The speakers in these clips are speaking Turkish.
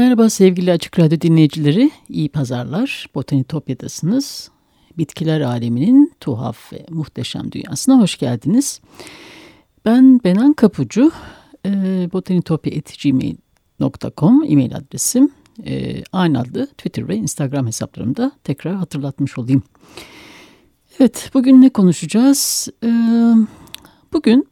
Merhaba sevgili Açık Radyo dinleyicileri, iyi pazarlar. Botanitopya'dasınız. Bitkiler aleminin tuhaf ve muhteşem dünyasına hoş geldiniz. Ben Benan Kapucu, e, botanitopya.gmail.com e-mail adresim. E, aynı adlı Twitter ve Instagram hesaplarımda tekrar hatırlatmış olayım. Evet, bugün ne konuşacağız? E, bugün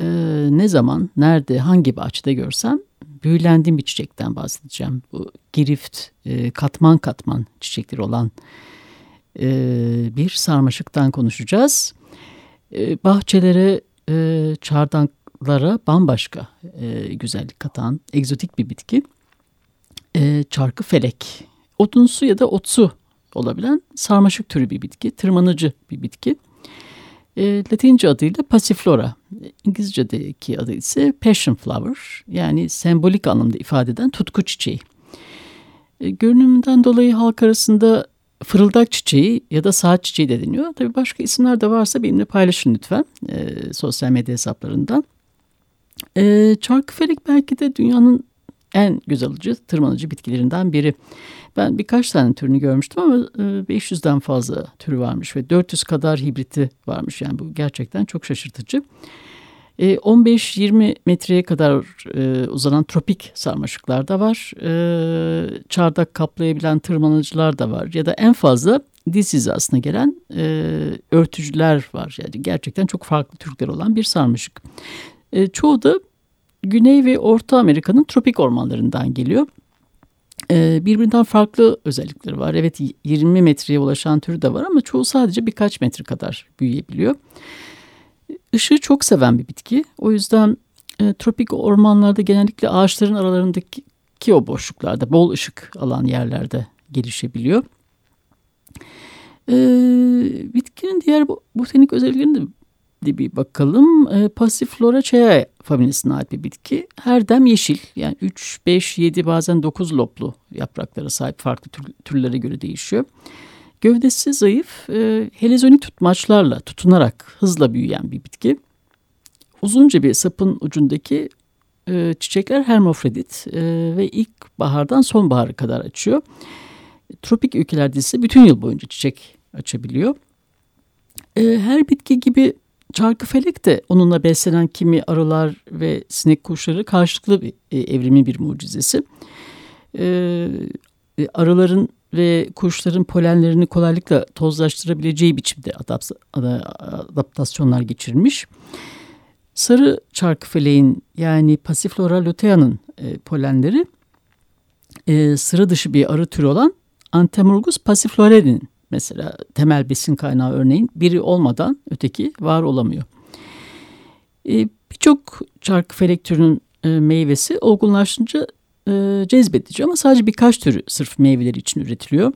e, ne zaman, nerede, hangi bahçede görsem büyülendiğim bir çiçekten bahsedeceğim. Bu girift, e, katman katman çiçekleri olan e, bir sarmaşıktan konuşacağız. E, bahçelere, e, çardaklara bambaşka e, güzellik katan egzotik bir bitki. E, çarkı felek, otunsu ya da otsu olabilen sarmaşık türü bir bitki, tırmanıcı bir bitki. E, Latince adıyla Passiflora. İngilizce'deki adı ise Passion Flower. Yani sembolik anlamda ifade eden tutku çiçeği. E, görünümünden dolayı halk arasında fırıldak çiçeği ya da saat çiçeği de deniyor. Tabii başka isimler de varsa benimle paylaşın lütfen e, sosyal medya hesaplarından. E, çarkıfelek belki de dünyanın en güzel alıcı tırmanıcı bitkilerinden biri. Ben birkaç tane türünü görmüştüm ama 500'den e, fazla türü varmış ve 400 kadar hibriti varmış. Yani bu gerçekten çok şaşırtıcı. 15-20 e, metreye kadar e, uzanan tropik sarmaşıklar da var. Çardak kaplayabilen tırmanıcılar da var. Ya da en fazla diz hizasına gelen örtücüler var. Yani gerçekten çok farklı türler olan bir sarmaşık. Çoğu da Güney ve Orta Amerika'nın tropik ormanlarından geliyor. Ee, birbirinden farklı özellikleri var. Evet 20 metreye ulaşan türü de var ama çoğu sadece birkaç metre kadar büyüyebiliyor. Işığı çok seven bir bitki. O yüzden e, tropik ormanlarda genellikle ağaçların aralarındaki ki o boşluklarda bol ışık alan yerlerde gelişebiliyor. E, bitkinin diğer botanik özelliklerini de de bir bakalım. E, Passifloraceae familyasına ait bir bitki. Her dem yeşil. Yani 3, 5, 7 bazen 9 loblu yapraklara sahip farklı tür, türlere göre değişiyor. Gövdesi zayıf, e, helezoni tutmaçlarla tutunarak hızla büyüyen bir bitki. Uzunca bir sapın ucundaki e, çiçekler hermofrodit e, ve ilk bahardan sonbahara kadar açıyor. Tropik ülkelerde ise bütün yıl boyunca çiçek açabiliyor. E, her bitki gibi Çarkıfelek de onunla beslenen kimi arılar ve sinek kuşları karşılıklı bir e, evrimin bir mucizesi. E, e, arıların ve kuşların polenlerini kolaylıkla tozlaştırabileceği biçimde adaptasyonlar geçirmiş. Sarı çarkıfeleğin yani Passiflora lutea'nın e, polenleri e, sıra dışı bir arı türü olan Antemurgus passiflore'nin mesela temel besin kaynağı örneğin biri olmadan öteki var olamıyor. E, Birçok çark felek türünün e, meyvesi olgunlaşınca e, cezbedici ama sadece birkaç türü sırf meyveleri için üretiliyor.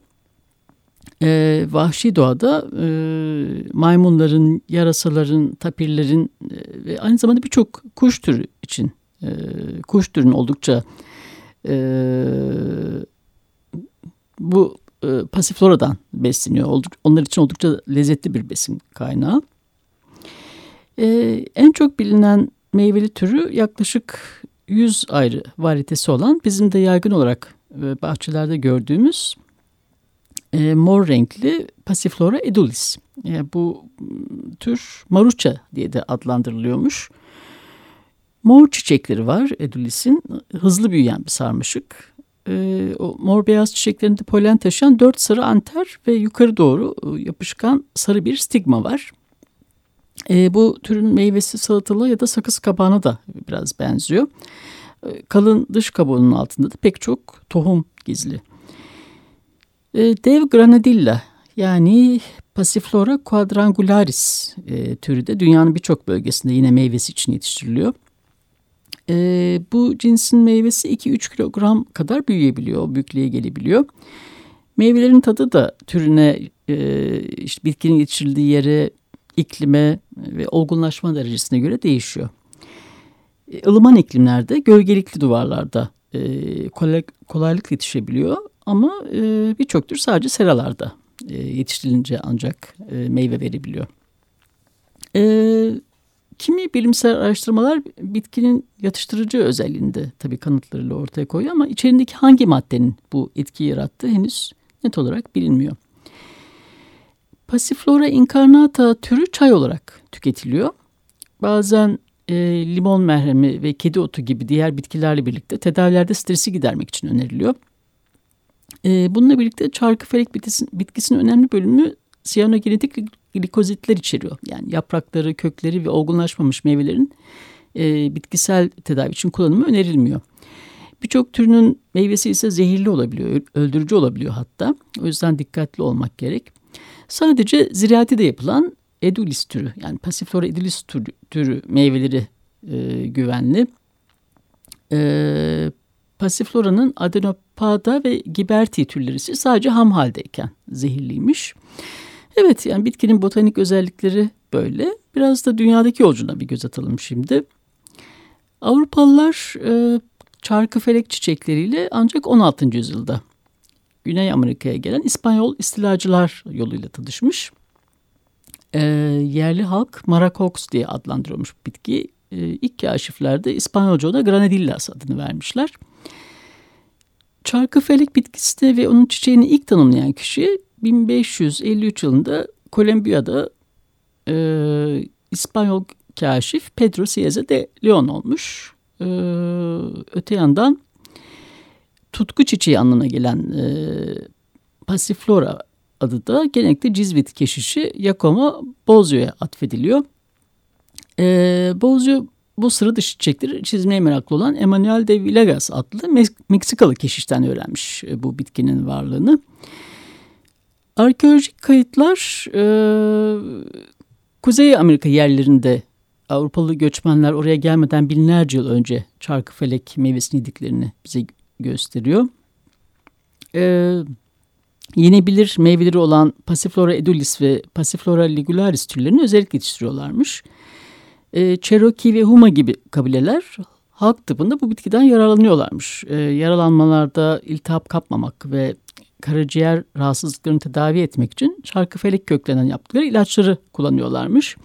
E, vahşi doğada maymunların, yarasaların, tapirlerin ve aynı zamanda birçok kuş türü için kuş türünün oldukça bu e, pasifloradan besleniyor. Onlar için oldukça lezzetli bir besin kaynağı. E, en çok bilinen meyveli türü yaklaşık 100 ayrı varitesi olan bizim de yaygın olarak e, bahçelerde gördüğümüz e, mor renkli Passiflora edulis. Yani bu tür maruça diye de adlandırılıyormuş. Mor çiçekleri var edulisin. Hızlı büyüyen bir sarmaşık e, o mor beyaz çiçeklerinde polen taşıyan dört sarı anter ve yukarı doğru e, yapışkan sarı bir stigma var. E, bu türün meyvesi salatalığı ya da sakız kabağına da biraz benziyor. E, kalın dış kabuğunun altında da pek çok tohum gizli. E, dev granadilla yani Passiflora quadrangularis e, türü de dünyanın birçok bölgesinde yine meyvesi için yetiştiriliyor. E, bu cinsin meyvesi 2-3 kilogram kadar büyüyebiliyor, büyüklüğe gelebiliyor. Meyvelerin tadı da türüne, e, işte bitkinin yetiştirildiği yere, iklime ve olgunlaşma derecesine göre değişiyor. E, iklimlerde gölgelikli duvarlarda e, kolay, kolaylıkla yetişebiliyor ama e, birçok tür sadece seralarda e, yetiştirilince ancak e, meyve verebiliyor. E, kimi bilimsel araştırmalar bitkinin yatıştırıcı özelliğinde tabii kanıtlarıyla ortaya koyuyor ama içerindeki hangi maddenin bu etkiyi yarattığı henüz net olarak bilinmiyor. Passiflora incarnata türü çay olarak tüketiliyor. Bazen e, limon merhemi ve kedi otu gibi diğer bitkilerle birlikte tedavilerde stresi gidermek için öneriliyor. E, bununla birlikte çarkıfelek bitkisinin, bitkisinin önemli bölümü siyanogenetik glikozitler içeriyor. Yani yaprakları, kökleri ve olgunlaşmamış meyvelerin e, bitkisel tedavi için kullanımı önerilmiyor. Birçok türünün meyvesi ise zehirli olabiliyor, öldürücü olabiliyor hatta. O yüzden dikkatli olmak gerek. Sadece ziraati de yapılan edulis türü yani Passiflora edulis türü, türü meyveleri e, güvenli. E, Passiflora'nın Adenopada ve Giberti türleri ise sadece ham haldeyken zehirliymiş. Evet yani bitkinin botanik özellikleri böyle. Biraz da dünyadaki yolculuğuna bir göz atalım şimdi. Avrupalılar e, çarkıfelek çiçekleriyle ancak 16. yüzyılda Güney Amerika'ya gelen İspanyol istilacılar yoluyla tanışmış. E, yerli halk Maracox diye adlandırıyormuş bitki. E, ilk kaşiflerde İspanyolca da Granadillas adını vermişler. Çarkıfelek bitkisini ve onun çiçeğini ilk tanımlayan kişi 1553 yılında Kolombiya'da e, İspanyol kaşif Pedro Cieza de Leon olmuş. E, öte yandan tutku çiçeği anlamına gelen e, Passiflora adı da genellikle Cizvit keşişi Giacomo Bozio'ya atfediliyor. E, Bozio bu sıra dışı çiçekleri çizmeye meraklı olan Emmanuel de Villegas adlı Meksikalı keşişten öğrenmiş e, bu bitkinin varlığını. Arkeolojik kayıtlar e, Kuzey Amerika yerlerinde Avrupalı göçmenler oraya gelmeden binlerce yıl önce çarkıfelek meyvesini yediklerini bize gösteriyor. Ee, yenebilir meyveleri olan Passiflora edulis ve Passiflora ligularis türlerini özellikle yetiştiriyorlarmış. Ee, Cherokee ve Huma gibi kabileler halk tıpında bu bitkiden yararlanıyorlarmış. Ee, yaralanmalarda iltihap kapmamak ve karaciğer rahatsızlıklarını tedavi etmek için çarkıfelek köklenen yaptıkları ilaçları kullanıyorlarmış.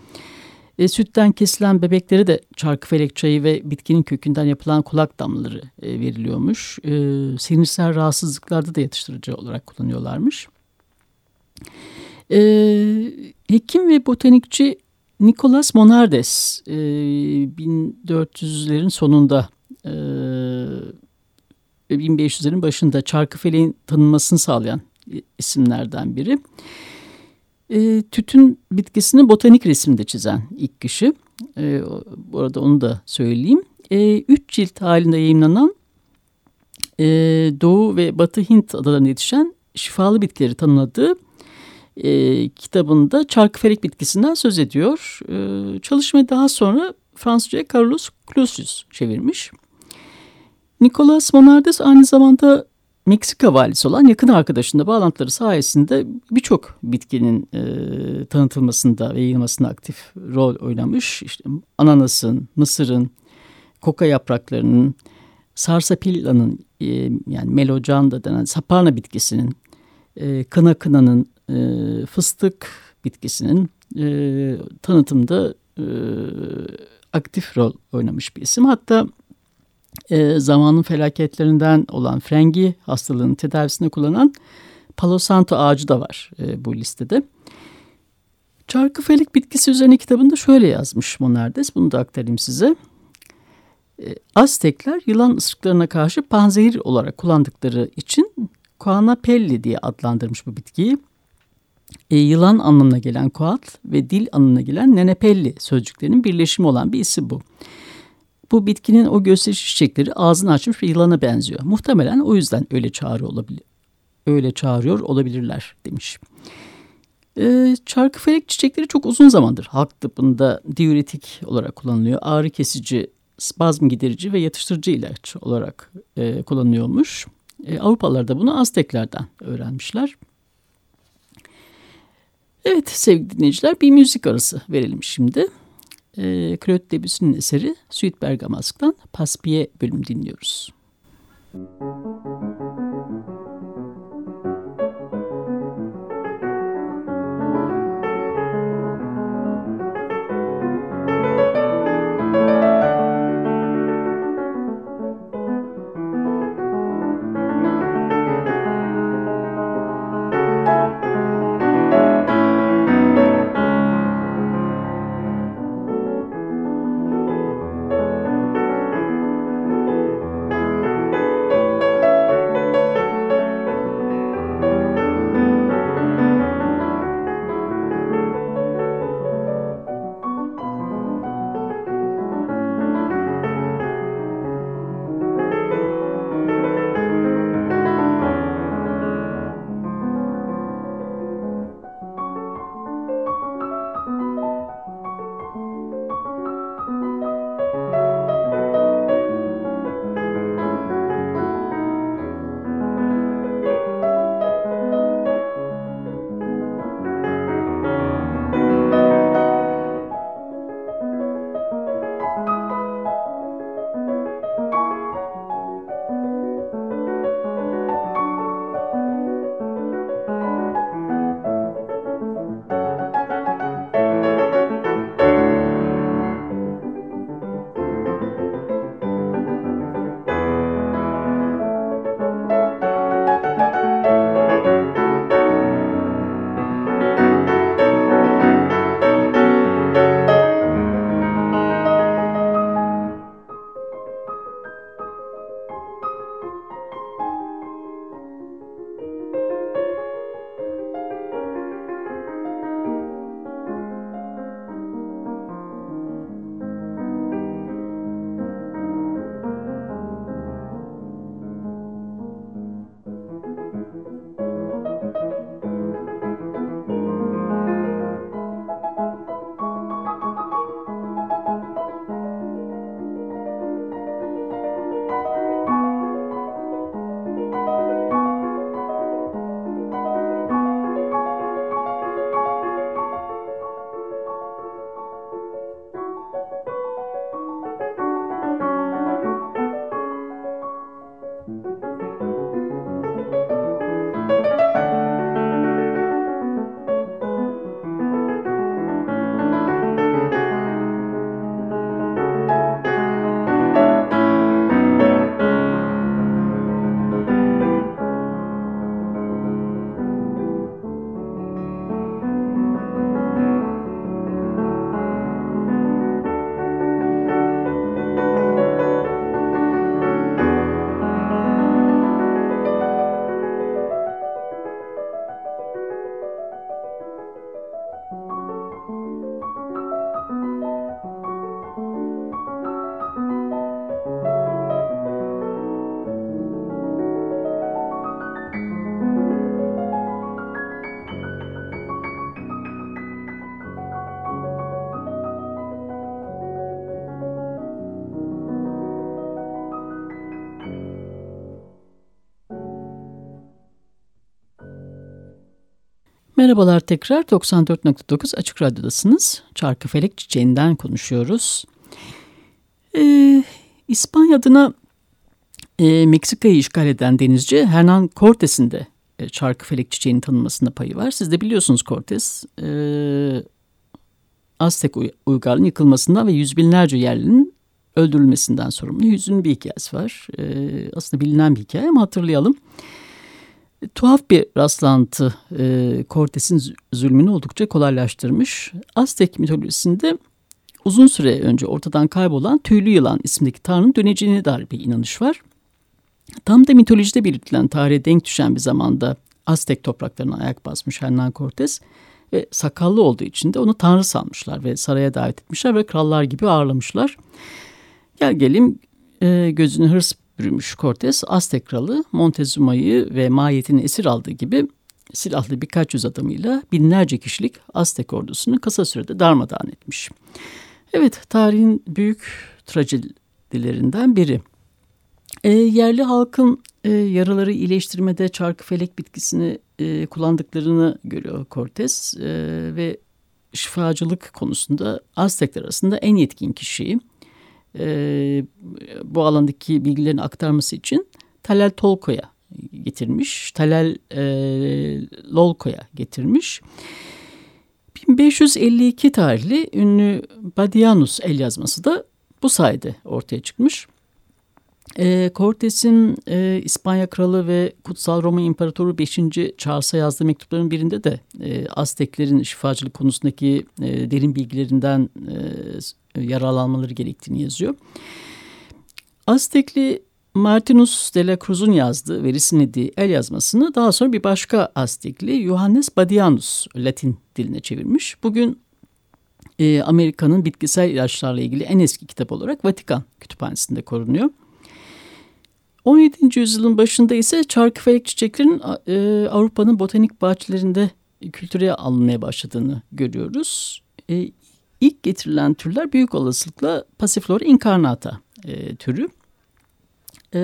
E, sütten kesilen bebeklere de çarkıfelek çayı ve bitkinin kökünden yapılan kulak damlaları e, veriliyormuş. E, sinirsel rahatsızlıklarda da yatıştırıcı olarak kullanıyorlarmış. E, hekim ve botanikçi Nicolas Monardes e, 1400'lerin sonunda 1500'lerin başında çarkıfeleğin tanınmasını sağlayan isimlerden biri. E, tütün bitkisini botanik resimde çizen ilk kişi. E, bu arada onu da söyleyeyim. E, üç cilt halinde yayınlanan e, Doğu ve Batı Hint adalarına yetişen şifalı bitkileri tanımladığı e, kitabında çarkıfelek bitkisinden söz ediyor. E, çalışmayı daha sonra Fransızca Carlos Clusius çevirmiş. Nicolas Monardes aynı zamanda Meksika valisi olan yakın arkadaşında bağlantıları sayesinde birçok bitkinin e, tanıtılmasında ve yayılmasında aktif rol oynamış. İşte ananasın, mısırın, koka yapraklarının, sarsapilla'nın e, yani melocan da denen saparna bitkisinin, e, kına kınanın, e, fıstık bitkisinin e, tanıtımda e, aktif rol oynamış bir isim. Hatta e, zamanın felaketlerinden olan frengi hastalığının tedavisinde kullanan Palo Santo ağacı da var e, bu listede. Çarkıfelik bitkisi üzerine kitabında şöyle yazmış Monardes. Bunu da aktarayım size. E, Aztekler yılan ısırıklarına karşı panzehir olarak kullandıkları için Coanapelli diye adlandırmış bu bitkiyi. E, yılan anlamına gelen koat ve dil anlamına gelen nenepelli sözcüklerinin birleşimi olan bir isim. Bu bitkinin o gösteriş çiçekleri ağzını açmış bir yılana benziyor. Muhtemelen o yüzden öyle çağrı olabilir. öyle çağırıyor olabilirler demiş. Ee, çarkıfelek çiçekleri çok uzun zamandır halk tıbbında diüretik olarak kullanılıyor. Ağrı kesici, spazm giderici ve yatıştırıcı ilaç olarak e, kullanılıyormuş. E, Avrupalılar da bunu Azteklerden öğrenmişler. Evet sevgili dinleyiciler bir müzik arası verelim şimdi. E, Claude Debussy'nin eseri Suite Bergamasque'dan Paspiye bölüm dinliyoruz. Müzik Merhabalar tekrar 94.9 Açık Radyo'dasınız. Çarkıfelek çiçeğinden konuşuyoruz. Ee, İspanya adına e, Meksika'yı işgal eden denizci Hernan Cortes'in de e, çarkıfelek çiçeğinin tanınmasında payı var. Siz de biliyorsunuz Cortes, e, Aztek uygarlığının yıkılmasından ve yüz binlerce yerlinin öldürülmesinden sorumlu. Yüzün bir hikayesi var. E, aslında bilinen bir hikaye ama hatırlayalım. Tuhaf bir rastlantı e, Cortes'in zulmünü oldukça kolaylaştırmış. Aztek mitolojisinde uzun süre önce ortadan kaybolan tüylü yılan ismindeki tanrının döneceğine dair bir inanış var. Tam da mitolojide belirtilen tarihe denk düşen bir zamanda Aztek topraklarına ayak basmış Hernán Cortés ve sakallı olduğu için de onu tanrı sanmışlar ve saraya davet etmişler ve krallar gibi ağırlamışlar. Gel gelim e, gözünü hırs bürümüş Cortes, Aztek kralı Montezuma'yı ve mahiyetini esir aldığı gibi silahlı birkaç yüz adamıyla binlerce kişilik Aztek ordusunu kısa sürede darmadağın etmiş. Evet, tarihin büyük trajedilerinden biri. E, yerli halkın e, yaraları iyileştirmede çarkıfelek bitkisini e, kullandıklarını görüyor Cortes e, ve şifacılık konusunda Aztekler arasında en yetkin kişiyi e, bu alandaki bilgilerini aktarması için Talal Tolko'ya getirmiş. Talal e, Lolko'ya getirmiş. 1552 tarihli ünlü Badianus el yazması da bu sayede ortaya çıkmış. E, Cortes'in e, İspanya Kralı ve Kutsal Roma İmparatoru 5. Charles'a yazdığı mektupların birinde de e, Azteklerin şifacılık konusundaki e, derin bilgilerinden e, yararlanmaları gerektiğini yazıyor. Aztekli Martinus de la Cruz'un yazdığı ve resimlediği el yazmasını daha sonra bir başka Aztekli Johannes Badianus Latin diline çevirmiş. Bugün e, Amerika'nın bitkisel ilaçlarla ilgili en eski kitap olarak Vatikan Kütüphanesi'nde korunuyor. 17. yüzyılın başında ise çarkıfelek çiçeklerin e, Avrupa'nın botanik bahçelerinde kültüre alınmaya başladığını görüyoruz. E, ilk getirilen türler büyük olasılıkla Passiflora incarnata e, türü. E,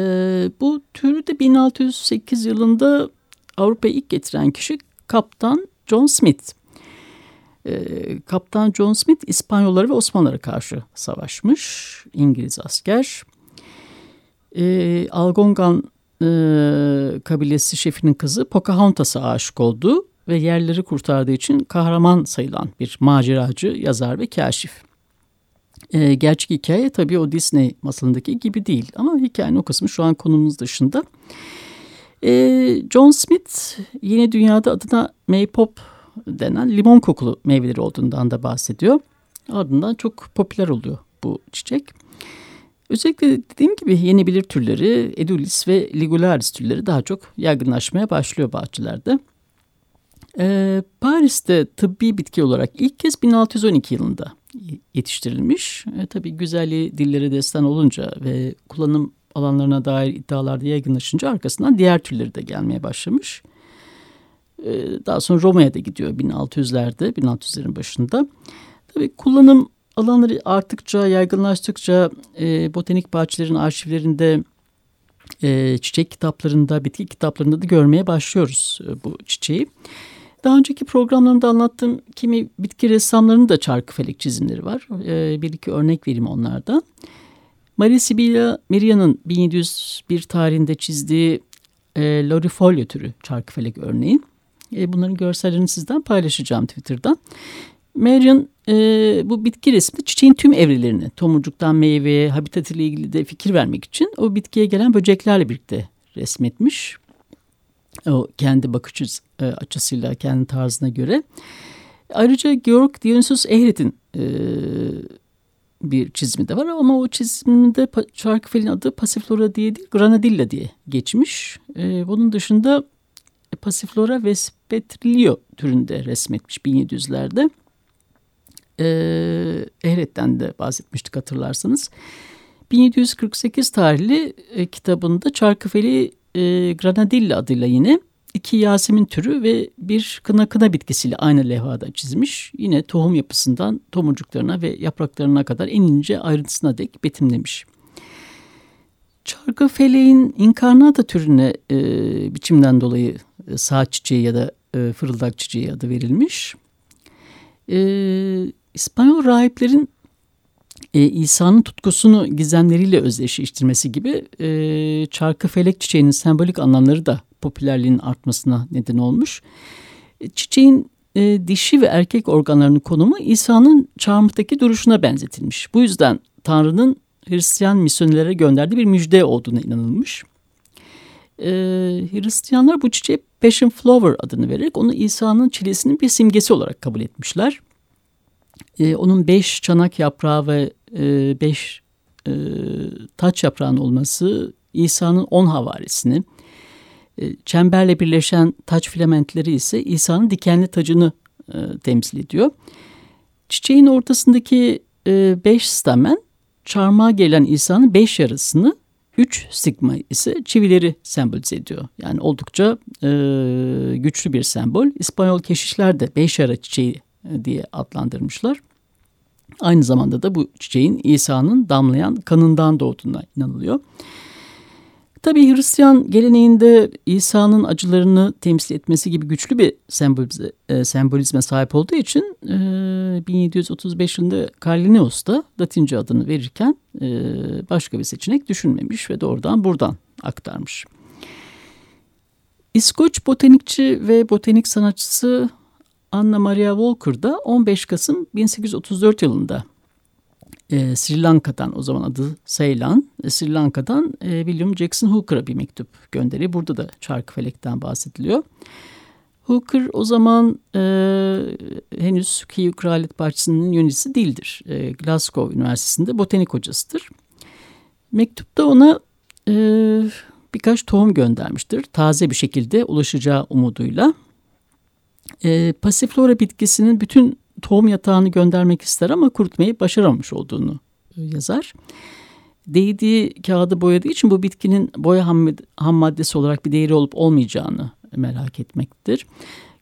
bu türü de 1608 yılında Avrupa'ya ilk getiren kişi Kaptan John Smith. E, Kaptan John Smith İspanyollara ve Osmanlılara karşı savaşmış İngiliz asker e, Algongan e, kabilesi şefinin kızı Pocahontas'a aşık oldu ve yerleri kurtardığı için kahraman sayılan bir maceracı, yazar ve kaşif. E, gerçek hikaye tabii o Disney masalındaki gibi değil ama hikayenin o kısmı şu an konumuz dışında. E, John Smith yeni dünyada adına Maypop denen limon kokulu meyveleri olduğundan da bahsediyor. Ardından çok popüler oluyor bu çiçek. Özellikle dediğim gibi yenebilir türleri, Edulis ve Ligularis türleri daha çok yaygınlaşmaya başlıyor bahçelerde. Ee, Paris'te tıbbi bitki olarak ilk kez 1612 yılında yetiştirilmiş. E, tabii güzelliği dillere destan olunca ve kullanım alanlarına dair iddialarda yaygınlaşınca arkasından diğer türleri de gelmeye başlamış. Ee, daha sonra Roma'ya da gidiyor 1600'lerde, 1600'lerin başında. Tabii kullanım alanları arttıkça, yaygınlaştıkça e, botanik bahçelerin arşivlerinde, e, çiçek kitaplarında, bitki kitaplarında da görmeye başlıyoruz e, bu çiçeği. Daha önceki programlarımda anlattığım kimi bitki ressamlarının da çarkıfelek çizimleri var. E, bir iki örnek vereyim onlardan. Maria Sibylla Meria'nın 1701 tarihinde çizdiği e, Lorifolio türü çarkıfelek örneği. E, bunların görsellerini sizden paylaşacağım Twitter'dan. Marion e, bu bitki resmi çiçeğin tüm evrelerini tomurcuktan meyveye, habitat ile ilgili de fikir vermek için o bitkiye gelen böceklerle birlikte resmetmiş. O kendi bakış e, açısıyla, kendi tarzına göre. Ayrıca Georg Dionysius Ehret'in e, bir çizimi de var ama o çiziminde Çarkıfel'in adı Passiflora diye değil Granadilla diye geçmiş. E, bunun dışında Passiflora vespetrilio türünde resmetmiş 1700'lerde e, Ehret'ten de bahsetmiştik hatırlarsanız. 1748 tarihli e, kitabında Çarkıfeli e, Granadilla adıyla yine iki Yasemin türü ve bir kına kına bitkisiyle aynı levhada çizmiş. Yine tohum yapısından tomurcuklarına ve yapraklarına kadar en ince ayrıntısına dek betimlemiş. Çarkı feleğin inkarnata türüne e, biçimden dolayı e, saat çiçeği ya da e, fırıldak çiçeği adı verilmiş. E, İspanyol rahiplerin e, İsa'nın tutkusunu gizemleriyle özdeşleştirmesi gibi e, çarkı felek çiçeğinin sembolik anlamları da popülerliğin artmasına neden olmuş. E, çiçeğin e, dişi ve erkek organlarının konumu İsa'nın çarmıhtaki duruşuna benzetilmiş. Bu yüzden Tanrı'nın Hristiyan misyonerlere gönderdiği bir müjde olduğuna inanılmış. E, Hristiyanlar bu çiçeğe Passion Flower adını vererek onu İsa'nın çilesinin bir simgesi olarak kabul etmişler. E, onun beş çanak yaprağı ve e, beş e, taç yaprağının olması İsa'nın on havarisini, e, çemberle birleşen taç filamentleri ise İsa'nın dikenli tacını e, temsil ediyor. Çiçeğin ortasındaki e, beş stamen çarmıha gelen İsa'nın beş yarısını 3 sigma ise çivileri sembolize ediyor. Yani oldukça e, güçlü bir sembol. İspanyol keşişler de beş ara çiçeği e, diye adlandırmışlar. Aynı zamanda da bu çiçeğin İsa'nın damlayan kanından doğduğuna inanılıyor. Tabi Hristiyan geleneğinde İsa'nın acılarını temsil etmesi gibi güçlü bir e, sembolizme sahip olduğu için e, 1735 yılında Carlineus da Latince adını verirken e, başka bir seçenek düşünmemiş ve doğrudan buradan aktarmış. İskoç botanikçi ve botanik sanatçısı Anna Maria Walker da 15 Kasım 1834 yılında e, Sri Lanka'dan o zaman adı Ceylan, e, Sri Lanka'dan e, William Jackson Hooker'a bir mektup gönderiyor. Burada da Çarkıfelek'ten bahsediliyor. Hooker o zaman e, henüz Kew Kraliyet Bahçesi'nin yöneticisi değildir. E, Glasgow Üniversitesi'nde botanik hocasıdır. Mektupta ona e, birkaç tohum göndermiştir. Taze bir şekilde ulaşacağı umuduyla. E, Pasiflora bitkisinin bütün tohum yatağını göndermek ister ama kurutmayı başaramamış olduğunu e, yazar. Değdiği kağıdı boyadığı için bu bitkinin boya ham maddesi olarak bir değeri olup olmayacağını merak etmektir.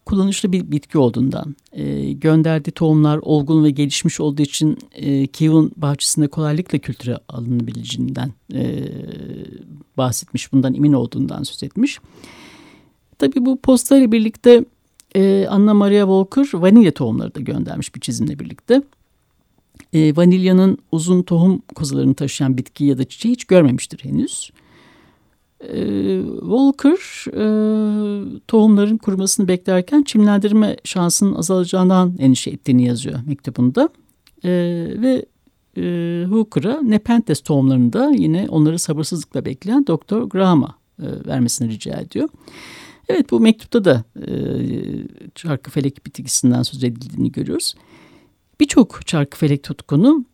Kullanışlı bir bitki olduğundan, e, gönderdiği tohumlar olgun ve gelişmiş olduğu için e, Kiev'in bahçesinde kolaylıkla kültüre alınabileceğinden e, bahsetmiş, bundan emin olduğundan söz etmiş. Tabii bu posta birlikte e, Anna Maria Walker vanilya tohumları da göndermiş bir çizimle birlikte. E, vanilyanın uzun tohum kozalarını taşıyan bitki ya da çiçeği hiç görmemiştir henüz. E, Walker e, tohumların kurumasını beklerken çimlendirme şansının azalacağından endişe ettiğini yazıyor mektubunda. E, ve e, Hooker'a Nepenthes tohumlarını da yine onları sabırsızlıkla bekleyen Doktor Graham'a e, vermesini rica ediyor. Evet bu mektupta da e, çarkıfelek bitkisinden söz edildiğini görüyoruz. Birçok çarkıfelek tutkunu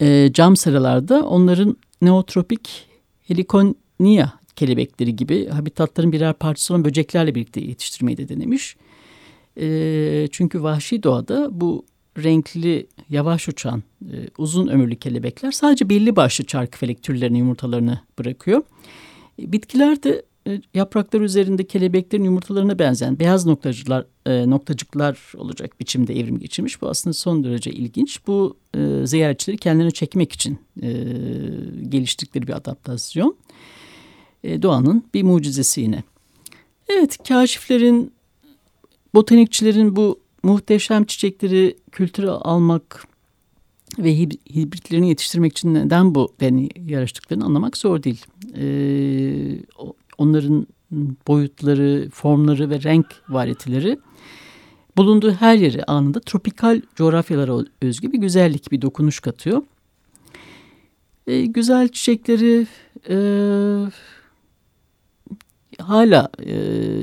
e, cam seralarda onların neotropik helikonia kelebekleri gibi habitatların birer parçası olan böceklerle birlikte yetiştirmeyi de denemiş. E, çünkü vahşi doğada bu renkli, yavaş uçan, e, uzun ömürlü kelebekler sadece belli başlı çarkıfelek türlerinin yumurtalarını bırakıyor. E, bitkiler de yapraklar üzerinde kelebeklerin yumurtalarına benzeyen beyaz noktacıklar, e, noktacıklar olacak biçimde evrim geçirmiş. Bu aslında son derece ilginç. Bu e, ziyaretçileri kendine çekmek için e, geliştirdikleri bir adaptasyon. E, doğanın bir mucizesi yine. Evet, kaşiflerin, botanikçilerin bu muhteşem çiçekleri kültüre almak ve hibritlerini yetiştirmek için neden bu deney yarıştıklarını anlamak zor değil. Ee, onların boyutları, formları ve renk variyetileri bulunduğu her yere anında tropikal coğrafyalara özgü bir güzellik, bir dokunuş katıyor. E, güzel çiçekleri e, hala e,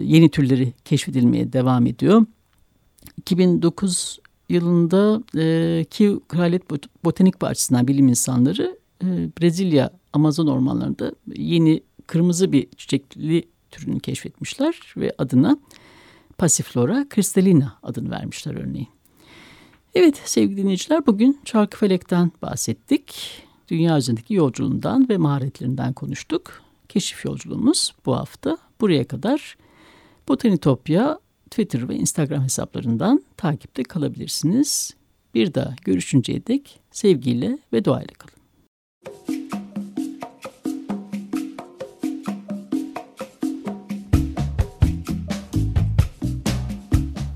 yeni türleri keşfedilmeye devam ediyor. 2009 yılında e, Kew Kraliyet Botanik Bahçesi'nden bilim insanları e, Brezilya Amazon ormanlarında yeni kırmızı bir çiçekli türünü keşfetmişler ve adına Passiflora cristallina adını vermişler örneğin. Evet sevgili dinleyiciler bugün Çarkıfelek'ten bahsettik. Dünya üzerindeki yolculuğundan ve maharetlerinden konuştuk. Keşif yolculuğumuz bu hafta buraya kadar. Botanitopya Twitter ve Instagram hesaplarından takipte kalabilirsiniz. Bir daha görüşünceye dek sevgiyle ve duayla kalın.